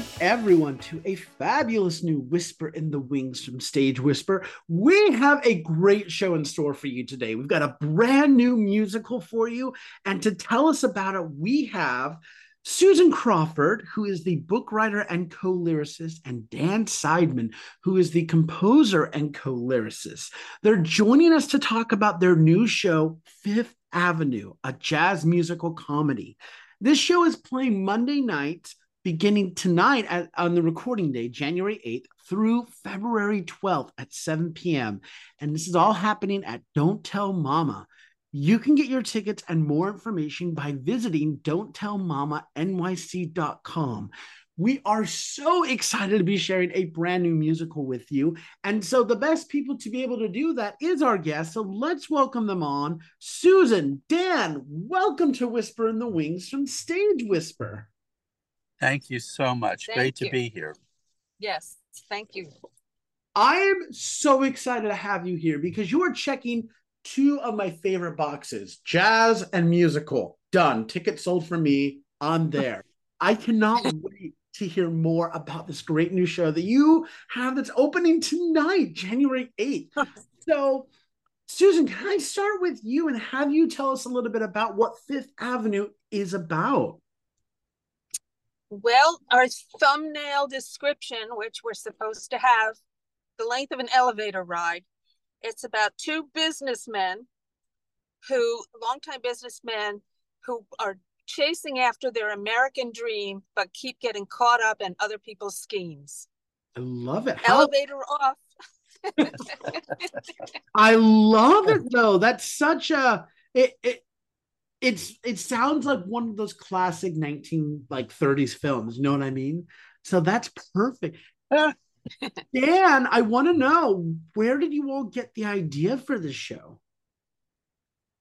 Welcome everyone, to a fabulous new Whisper in the Wings from Stage Whisper. We have a great show in store for you today. We've got a brand new musical for you. And to tell us about it, we have Susan Crawford, who is the book writer and co lyricist, and Dan Seidman, who is the composer and co lyricist. They're joining us to talk about their new show, Fifth Avenue, a jazz musical comedy. This show is playing Monday nights beginning tonight at, on the recording day, January 8th, through February 12th at 7 p.m. And this is all happening at Don't Tell Mama. You can get your tickets and more information by visiting don'ttellmamanyc.com. We are so excited to be sharing a brand new musical with you. And so, the best people to be able to do that is our guest. So, let's welcome them on. Susan, Dan, welcome to Whisper in the Wings from Stage Whisper. Thank you so much. Thank Great you. to be here. Yes, thank you. I am so excited to have you here because you are checking two of my favorite boxes jazz and musical. Done. Tickets sold for me. I'm there. I cannot wait to hear more about this great new show that you have that's opening tonight, January 8th. So, Susan, can I start with you and have you tell us a little bit about what Fifth Avenue is about? Well, our thumbnail description, which we're supposed to have the length of an elevator ride, it's about two businessmen who, longtime businessmen, who are chasing after their American dream, but keep getting caught up in other people's schemes. I love it. How- Elevator off. I love it though. That's such a it, it it's it sounds like one of those classic 19 like 30s films, you know what I mean? So that's perfect. Dan, I want to know where did you all get the idea for this show?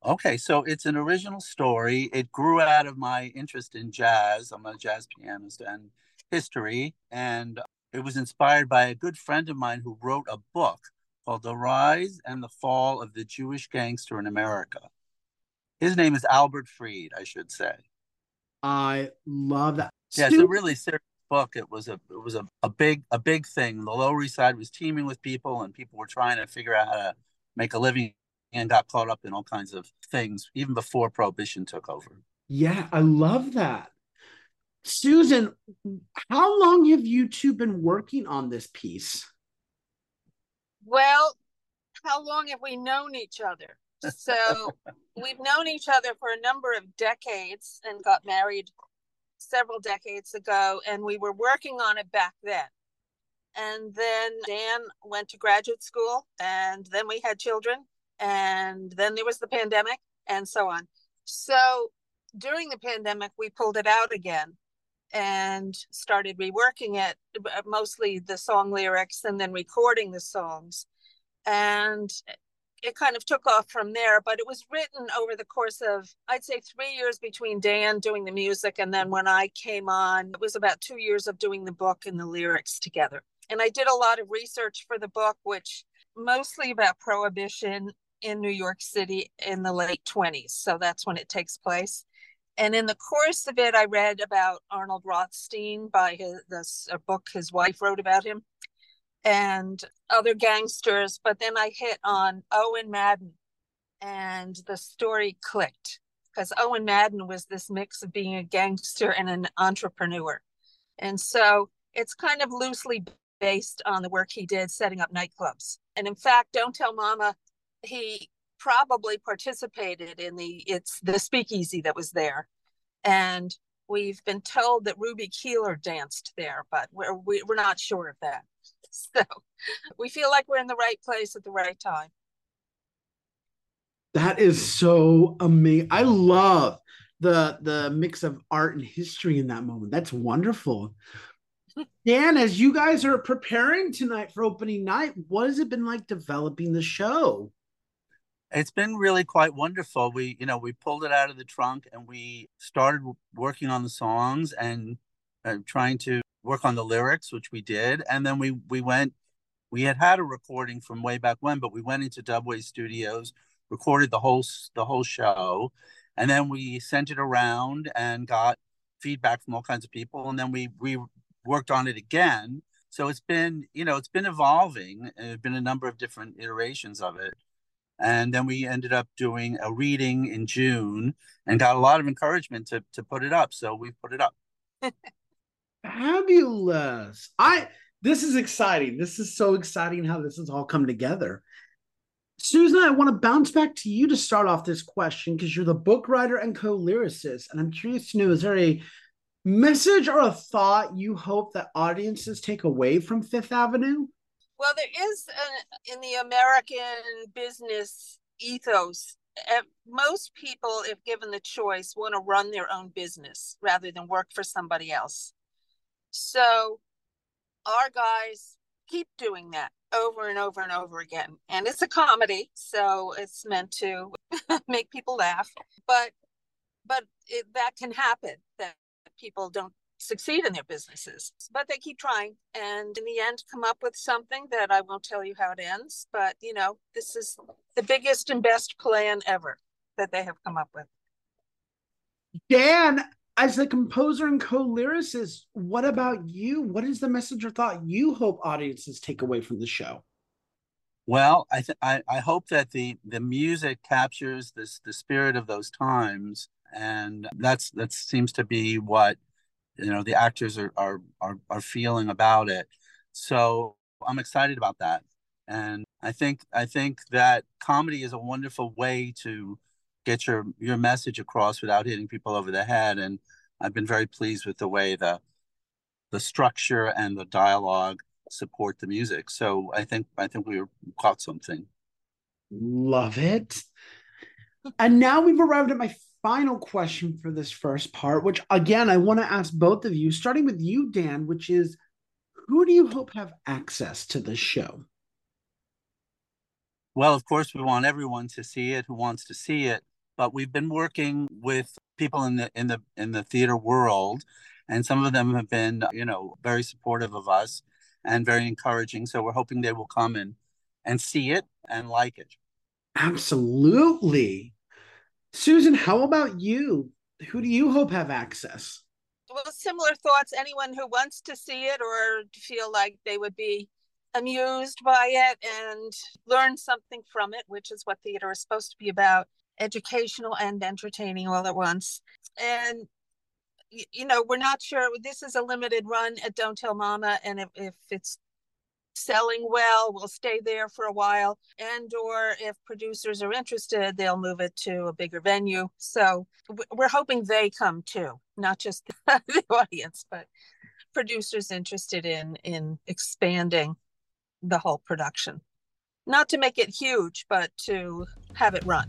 Okay, so it's an original story. It grew out of my interest in jazz. I'm a jazz pianist and history. And it was inspired by a good friend of mine who wrote a book called The Rise and the Fall of the Jewish Gangster in America. His name is Albert Fried, I should say. I love that. Yeah, it's a really serious book. It was a it was a, a big a big thing. The Lower East Side was teeming with people, and people were trying to figure out how to make a living, and got caught up in all kinds of things even before Prohibition took over. yeah, I love that. Susan, how long have you two been working on this piece? Well, how long have we known each other? So we've known each other for a number of decades and got married several decades ago, and we were working on it back then. And then Dan went to graduate school, and then we had children, and then there was the pandemic, and so on. So during the pandemic, we pulled it out again and started reworking it, mostly the song lyrics, and then recording the songs. And it kind of took off from there, but it was written over the course of, I'd say, three years between Dan doing the music and then when I came on, it was about two years of doing the book and the lyrics together. And I did a lot of research for the book, which mostly about prohibition in New York City in the late 20s. So that's when it takes place. And in the course of it, I read about Arnold Rothstein by his this book his wife wrote about him and other gangsters, but then I hit on Owen Madden and the story clicked because Owen Madden was this mix of being a gangster and an entrepreneur. And so it's kind of loosely based on the work he did setting up nightclubs. And in fact, Don't Tell Mama, he probably participated in the it's the speakeasy that was there. And we've been told that Ruby Keeler danced there, but we're we, we're not sure of that. So we feel like we're in the right place at the right time. That is so amazing. I love the the mix of art and history in that moment. That's wonderful. Dan, as you guys are preparing tonight for opening night, what has it been like developing the show? It's been really quite wonderful. We, you know, we pulled it out of the trunk and we started working on the songs and uh, trying to work on the lyrics, which we did. And then we we went. We had had a recording from way back when, but we went into Dubway Studios, recorded the whole the whole show, and then we sent it around and got feedback from all kinds of people, and then we we worked on it again. So it's been you know it's been evolving. There's been a number of different iterations of it, and then we ended up doing a reading in June and got a lot of encouragement to to put it up. So we put it up. Fabulous! I this is exciting. This is so exciting how this has all come together. Susan, I want to bounce back to you to start off this question because you're the book writer and co lyricist. And I'm curious to know is there a message or a thought you hope that audiences take away from Fifth Avenue? Well, there is an, in the American business ethos. Eh, most people, if given the choice, want to run their own business rather than work for somebody else. So, our guys keep doing that over and over and over again. And it's a comedy, so it's meant to make people laugh. But but it, that can happen that people don't succeed in their businesses, but they keep trying and in the end come up with something that I won't tell you how it ends, but you know, this is the biggest and best plan ever that they have come up with. Dan, as the composer and co-lyricist, what about you? What is the message or thought you hope audiences take away from the show? Well, I th- I, I hope that the the music captures this the spirit of those times, and that's that seems to be what you know the actors are are are, are feeling about it. So I'm excited about that, and I think I think that comedy is a wonderful way to get your your message across without hitting people over the head and i've been very pleased with the way the the structure and the dialogue support the music. So i think i think we caught something. Love it. And now we've arrived at my final question for this first part which again i want to ask both of you starting with you dan which is who do you hope have access to this show? Well, of course, we want everyone to see it who wants to see it but we've been working with people in the in the in the theater world and some of them have been you know very supportive of us and very encouraging so we're hoping they will come and and see it and like it. Absolutely. Susan how about you? Who do you hope have access? Well similar thoughts. Anyone who wants to see it or feel like they would be amused by it and learn something from it which is what theater is supposed to be about educational and entertaining all at once. And you know, we're not sure. This is a limited run at Don't Tell Mama, and if, if it's selling well, we'll stay there for a while. And or if producers are interested, they'll move it to a bigger venue. So we're hoping they come too, not just the audience, but producers interested in in expanding the whole production. Not to make it huge, but to have it run.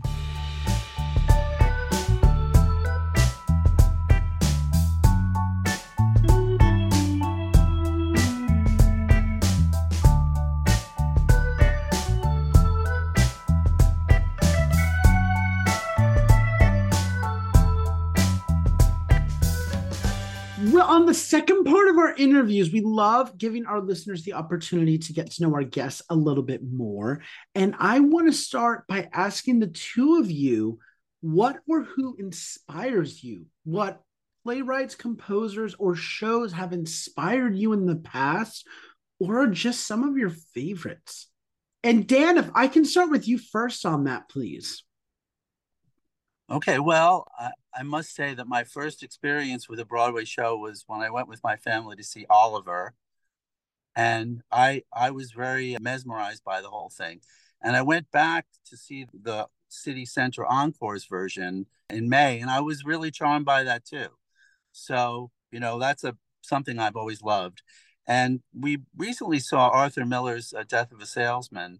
The second part of our interviews, we love giving our listeners the opportunity to get to know our guests a little bit more. And I want to start by asking the two of you what or who inspires you? What playwrights, composers, or shows have inspired you in the past, or just some of your favorites? And Dan, if I can start with you first on that, please. Okay, well, I, I, must say that my first experience with a Broadway show was when I went with my family to see Oliver, and I I was very mesmerized by the whole thing. And I went back to see the City Center Encores version in May, and I was really charmed by that too. So you know that's a something I've always loved. And we recently saw Arthur Miller's uh, Death of a Salesman,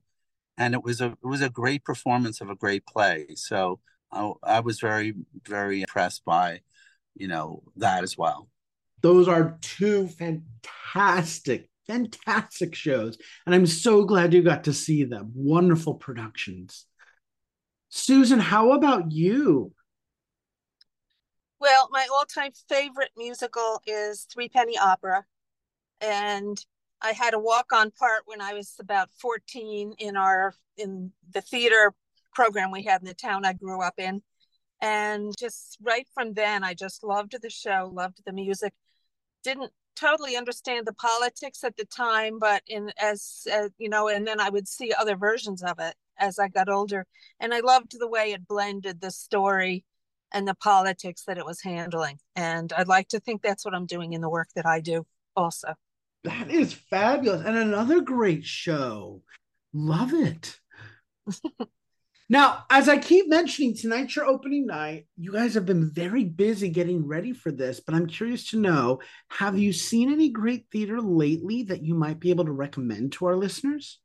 and it was a it was a great performance of a great play. So I, I was very, very impressed by, you know, that as well. Those are two fantastic, fantastic shows. And I'm so glad you got to see them. Wonderful productions. Susan, how about you? Well, my all time favorite musical is Three Penny Opera. And I had a walk on part when I was about 14 in our in the theater program we had in the town I grew up in. And just right from then, I just loved the show, loved the music. Didn't totally understand the politics at the time, but in as uh, you know, and then I would see other versions of it as I got older, and I loved the way it blended the story and the politics that it was handling. And I'd like to think that's what I'm doing in the work that I do also. That is fabulous. And another great show. Love it. now, as I keep mentioning, tonight's your opening night. You guys have been very busy getting ready for this, but I'm curious to know have you seen any great theater lately that you might be able to recommend to our listeners?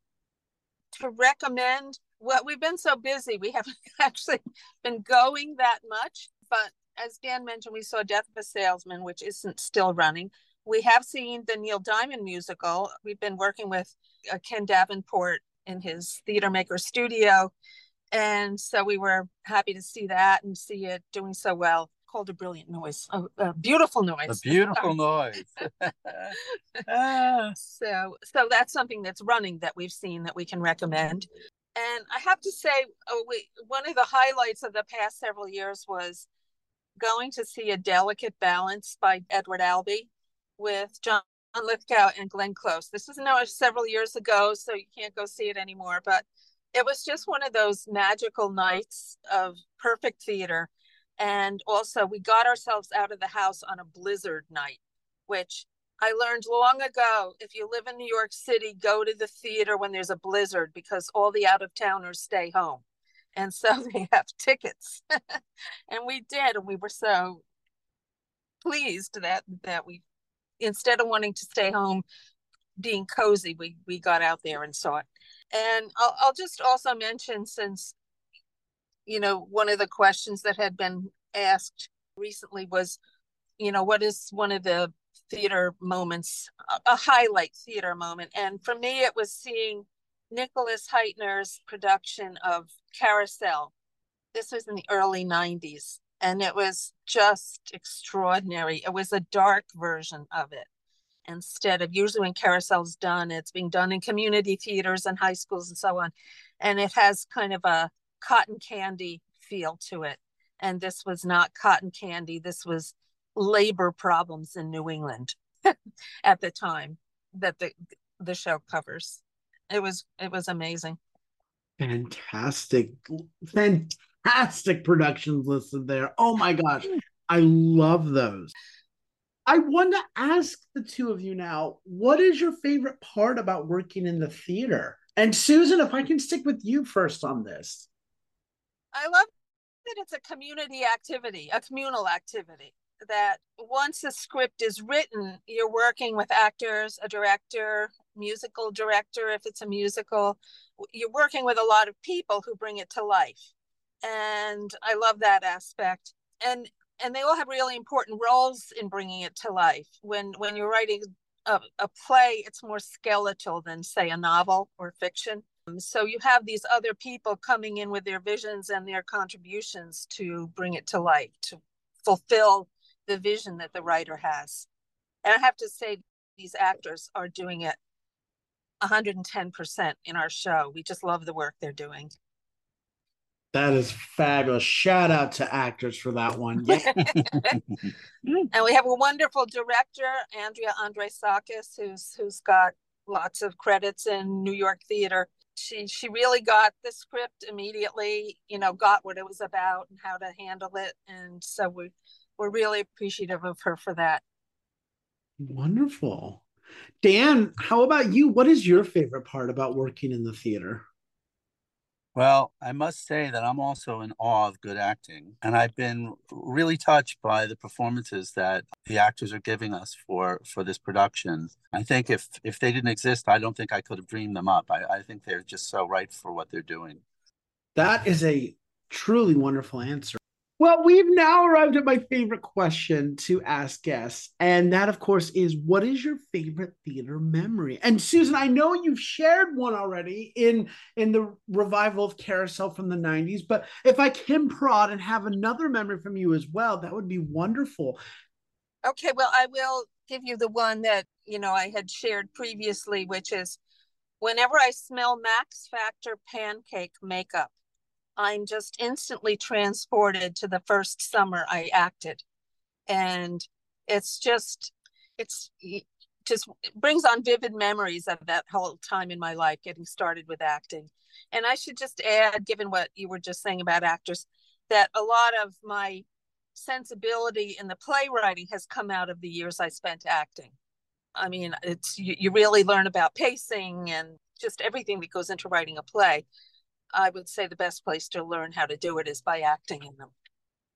To recommend, well, we've been so busy, we haven't actually been going that much. But as Dan mentioned, we saw Death of a Salesman, which isn't still running. We have seen the Neil Diamond musical. We've been working with uh, Ken Davenport in his theater maker studio. And so we were happy to see that and see it doing so well. Called a brilliant noise, a, a beautiful noise. A beautiful noise. Ah. so, so that's something that's running that we've seen that we can recommend. And I have to say, oh, we, one of the highlights of the past several years was going to see A Delicate Balance by Edward Albee with John Lithgow and Glenn Close. This was now several years ago, so you can't go see it anymore. But it was just one of those magical nights of perfect theater. And also, we got ourselves out of the house on a blizzard night, which I learned long ago if you live in New York City, go to the theater when there's a blizzard because all the out of towners stay home. And so they have tickets. and we did. And we were so pleased that that we instead of wanting to stay home being cozy, we we got out there and saw it. And I'll I'll just also mention since you know one of the questions that had been asked recently was you know what is one of the theater moments, a highlight theater moment. And for me, it was seeing Nicholas Hytner's production of Carousel. This was in the early 90s, and it was just extraordinary. It was a dark version of it. Instead of usually when Carousel's done, it's being done in community theaters and high schools and so on. And it has kind of a cotton candy feel to it. And this was not cotton candy. This was labor problems in New England at the time that the the show covers. It was it was amazing. Fantastic, fantastic productions listed there. Oh my gosh, I love those. I want to ask the two of you now, what is your favorite part about working in the theater? And Susan, if I can stick with you first on this. I love that it's a community activity, a communal activity that once a script is written, you're working with actors, a director, musical director, if it's a musical. You're working with a lot of people who bring it to life. And I love that aspect. And and they all have really important roles in bringing it to life. When when you're writing a, a play, it's more skeletal than say a novel or fiction. Um, so you have these other people coming in with their visions and their contributions to bring it to life, to fulfill the vision that the writer has. And I have to say, these actors are doing it 110% in our show. We just love the work they're doing. That is fabulous. Shout out to actors for that one. Yeah. and we have a wonderful director, Andrea Andreisakis, who's who's got lots of credits in New York theater. She she really got the script immediately, you know, got what it was about and how to handle it. And so we we're really appreciative of her for that. Wonderful. Dan, how about you? What is your favorite part about working in the theater? Well, I must say that I'm also in awe of good acting. And I've been really touched by the performances that the actors are giving us for, for this production. I think if, if they didn't exist, I don't think I could have dreamed them up. I, I think they're just so right for what they're doing. That is a truly wonderful answer. Well, we've now arrived at my favorite question to ask guests. And that, of course, is what is your favorite theater memory? And Susan, I know you've shared one already in, in the revival of Carousel from the 90s, but if I can prod and have another memory from you as well, that would be wonderful. Okay, well, I will give you the one that, you know, I had shared previously, which is whenever I smell Max Factor pancake makeup, I'm just instantly transported to the first summer I acted. And it's just, it's just brings on vivid memories of that whole time in my life getting started with acting. And I should just add, given what you were just saying about actors, that a lot of my sensibility in the playwriting has come out of the years I spent acting. I mean, it's you, you really learn about pacing and just everything that goes into writing a play. I would say the best place to learn how to do it is by acting in them.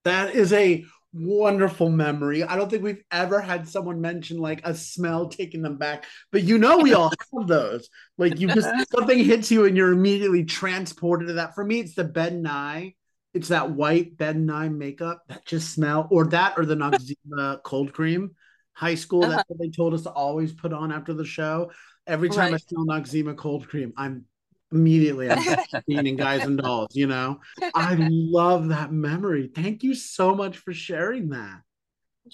That is a wonderful memory. I don't think we've ever had someone mention like a smell taking them back, but you know we all have those. Like you just something hits you and you're immediately transported to that. For me, it's the Ben Nye. It's that white Ben Nye makeup that just smell, or that, or the Noxzema cold cream. High school, uh-huh. that's what they told us to always put on after the show. Every time right. I smell Noxzema cold cream, I'm immediately I'm eating guys and dolls, you know. I love that memory. Thank you so much for sharing that.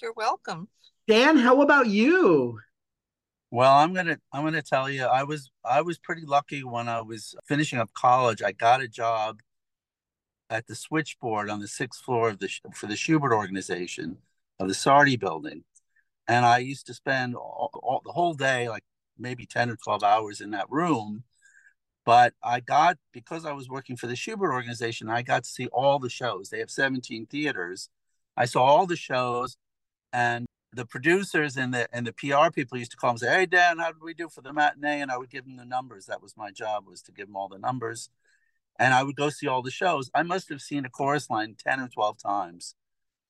You're welcome. Dan, how about you? Well, I'm gonna I'm gonna tell you, I was I was pretty lucky when I was finishing up college. I got a job at the switchboard on the sixth floor of the for the Shubert organization of the Sardi building, and I used to spend all, all, the whole day, like maybe ten or twelve hours in that room, but I got, because I was working for the Shubert organization, I got to see all the shows. They have 17 theaters. I saw all the shows and the producers and the and the PR people used to call and say, Hey Dan, how did we do for the matinee? And I would give them the numbers. That was my job was to give them all the numbers. And I would go see all the shows. I must have seen a chorus line 10 or 12 times.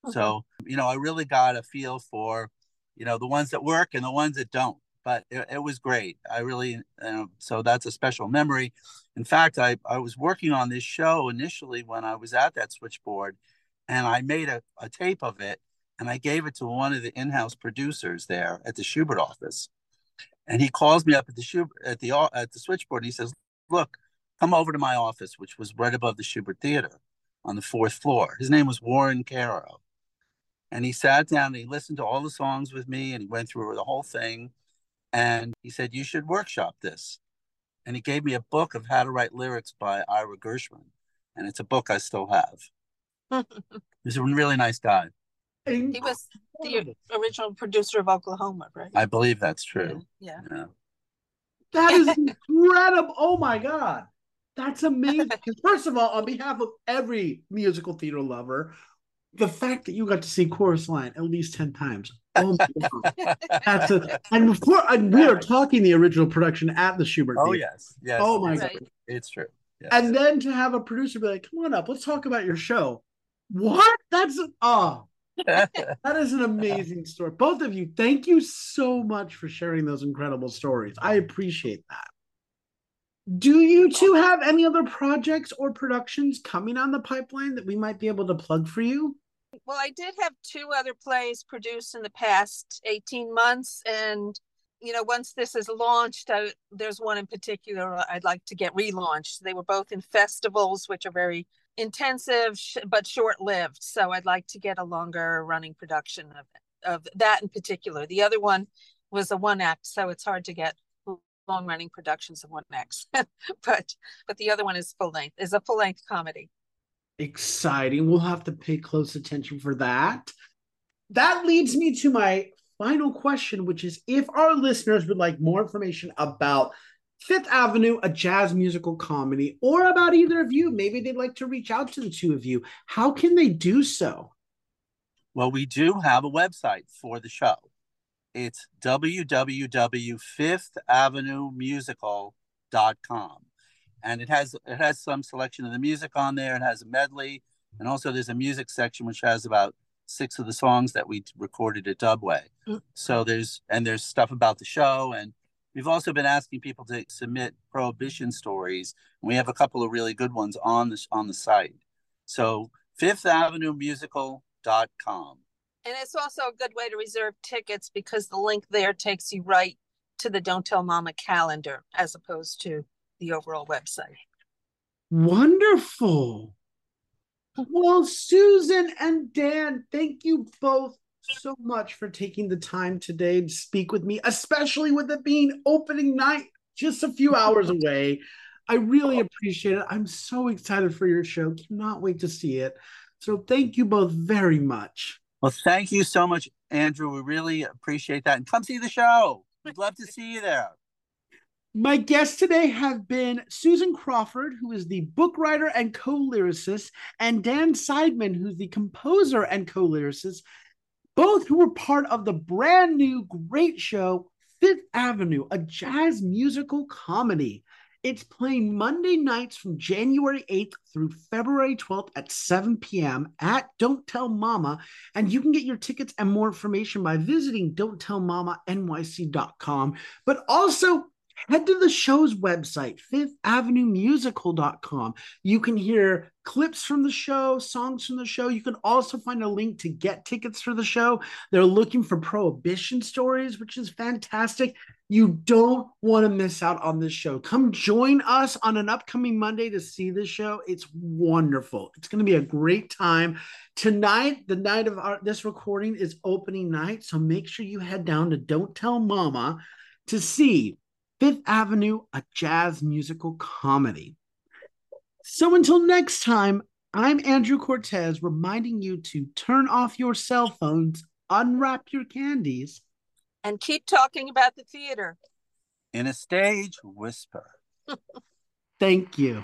Okay. So, you know, I really got a feel for, you know, the ones that work and the ones that don't but it, it was great. I really, uh, so that's a special memory. In fact, I, I was working on this show initially when I was at that switchboard, and I made a, a tape of it and I gave it to one of the in-house producers there at the Shubert office. And he calls me up at the Shubert, at the at the switchboard. And he says, "Look, come over to my office, which was right above the Shubert Theater on the fourth floor." His name was Warren Caro, and he sat down and he listened to all the songs with me, and he went through the whole thing. And he said, You should workshop this. And he gave me a book of how to write lyrics by Ira Gershwin. And it's a book I still have. He's a really nice guy. He was the original producer of Oklahoma, right? I believe that's true. Yeah. yeah. That is incredible. Oh my God. That's amazing. First of all, on behalf of every musical theater lover, the fact that you got to see Chorus Line at least 10 times Oh That's a, and before and we are talking the original production at the Shubert. Oh Theater. yes, yes. Oh my god, it's true. Yes. And then to have a producer be like, "Come on up, let's talk about your show." What? That's oh, that is an amazing story. Both of you, thank you so much for sharing those incredible stories. I appreciate that. Do you two have any other projects or productions coming on the pipeline that we might be able to plug for you? Well, I did have two other plays produced in the past 18 months. And, you know, once this is launched, I, there's one in particular I'd like to get relaunched. They were both in festivals, which are very intensive but short lived. So I'd like to get a longer running production of, of that in particular. The other one was a one act, so it's hard to get long running productions of one acts. but but the other one is full length, is a full length comedy exciting. We'll have to pay close attention for that. That leads me to my final question, which is if our listeners would like more information about Fifth Avenue, a jazz musical comedy, or about either of you, maybe they'd like to reach out to the two of you. How can they do so? Well, we do have a website for the show. It's www.fifthavenuemusical.com and it has it has some selection of the music on there. It has a medley, and also there's a music section which has about six of the songs that we recorded at Dubway. Mm. So there's and there's stuff about the show, and we've also been asking people to submit prohibition stories. And we have a couple of really good ones on the on the site. So Fifth Avenue Musical.com. And it's also a good way to reserve tickets because the link there takes you right to the Don't Tell Mama calendar as opposed to the overall website. Wonderful. Well, Susan and Dan, thank you both so much for taking the time today to speak with me, especially with it being opening night just a few hours away. I really appreciate it. I'm so excited for your show. Cannot wait to see it. So thank you both very much. Well, thank you so much, Andrew. We really appreciate that. And come see the show. We'd love to see you there. My guests today have been Susan Crawford, who is the book writer and co lyricist, and Dan Seidman, who's the composer and co lyricist, both who were part of the brand new great show, Fifth Avenue, a jazz musical comedy. It's playing Monday nights from January 8th through February 12th at 7 p.m. at Don't Tell Mama. And you can get your tickets and more information by visiting don'ttellmamanyc.com. But also head to the show's website, fifthavenuemusical.com. You can hear clips from the show, songs from the show. You can also find a link to get tickets for the show. They're looking for prohibition stories, which is fantastic. You don't want to miss out on this show. Come join us on an upcoming Monday to see this show. It's wonderful. It's going to be a great time. Tonight, the night of our this recording is opening night, so make sure you head down to Don't Tell Mama to see Fifth Avenue, a jazz musical comedy. So until next time, I'm Andrew Cortez reminding you to turn off your cell phones, unwrap your candies, and keep talking about the theater. In a stage whisper. Thank you.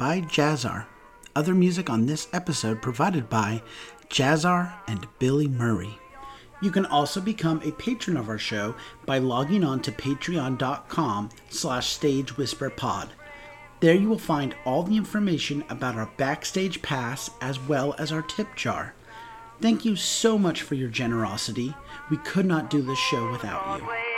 by Jazzar. Other music on this episode provided by Jazzar and Billy Murray. You can also become a patron of our show by logging on to patreon.com slash stagewhisperpod. There you will find all the information about our backstage pass as well as our tip jar. Thank you so much for your generosity. We could not do this show without you.